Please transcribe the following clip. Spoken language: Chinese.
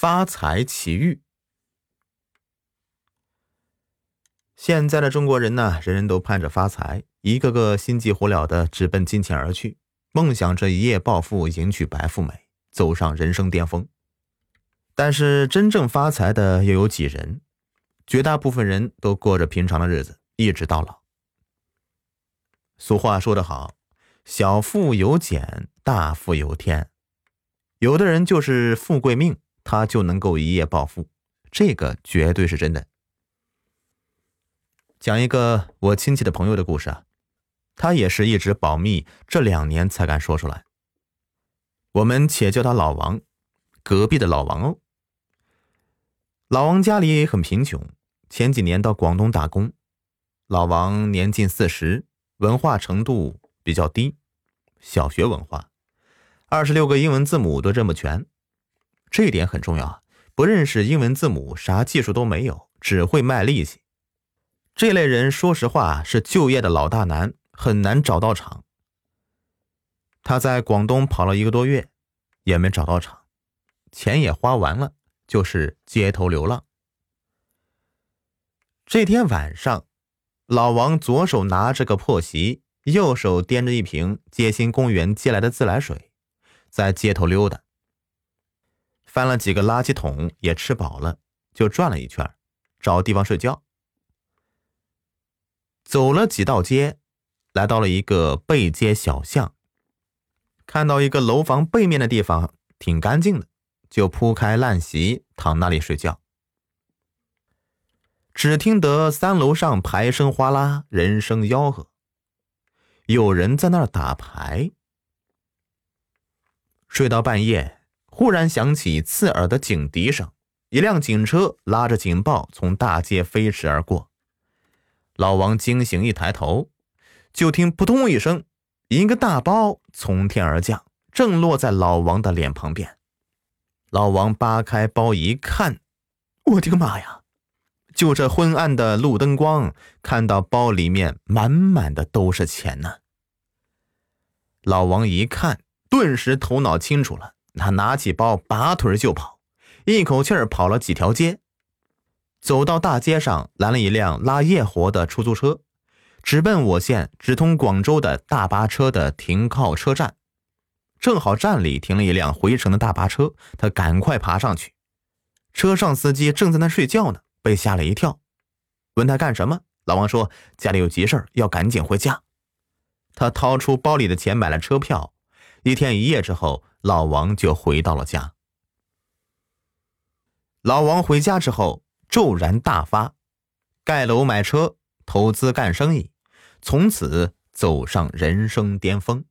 发财奇遇。现在的中国人呢，人人都盼着发财，一个个心急火燎的直奔金钱而去，梦想着一夜暴富，迎娶白富美，走上人生巅峰。但是真正发财的又有几人？绝大部分人都过着平常的日子，一直到老。俗话说得好，小富由俭，大富由天。有的人就是富贵命，他就能够一夜暴富，这个绝对是真的。讲一个我亲戚的朋友的故事啊，他也是一直保密，这两年才敢说出来。我们且叫他老王，隔壁的老王哦。老王家里很贫穷，前几年到广东打工。老王年近四十，文化程度比较低，小学文化。二十六个英文字母都认不全，这点很重要啊！不认识英文字母，啥技术都没有，只会卖力气。这类人，说实话是就业的老大难，很难找到厂。他在广东跑了一个多月，也没找到厂，钱也花完了，就是街头流浪。这天晚上，老王左手拿着个破席，右手掂着一瓶街心公园借来的自来水。在街头溜达，翻了几个垃圾桶，也吃饱了，就转了一圈，找地方睡觉。走了几道街，来到了一个背街小巷，看到一个楼房背面的地方挺干净的，就铺开烂席躺那里睡觉。只听得三楼上牌声哗啦，人声吆喝，有人在那儿打牌。睡到半夜，忽然响起刺耳的警笛声，一辆警车拉着警报从大街飞驰而过。老王惊醒，一抬头，就听扑通一声，一个大包从天而降，正落在老王的脸旁边。老王扒开包一看，我的个妈呀！就这昏暗的路灯光，看到包里面满满的都是钱呢。老王一看。顿时头脑清楚了，他拿起包，拔腿就跑，一口气儿跑了几条街，走到大街上，拦了一辆拉夜活的出租车，直奔我县直通广州的大巴车的停靠车站。正好站里停了一辆回程的大巴车，他赶快爬上去。车上司机正在那睡觉呢，被吓了一跳，问他干什么？老王说家里有急事要赶紧回家。他掏出包里的钱买了车票。一天一夜之后，老王就回到了家。老王回家之后骤然大发，盖楼买车，投资干生意，从此走上人生巅峰。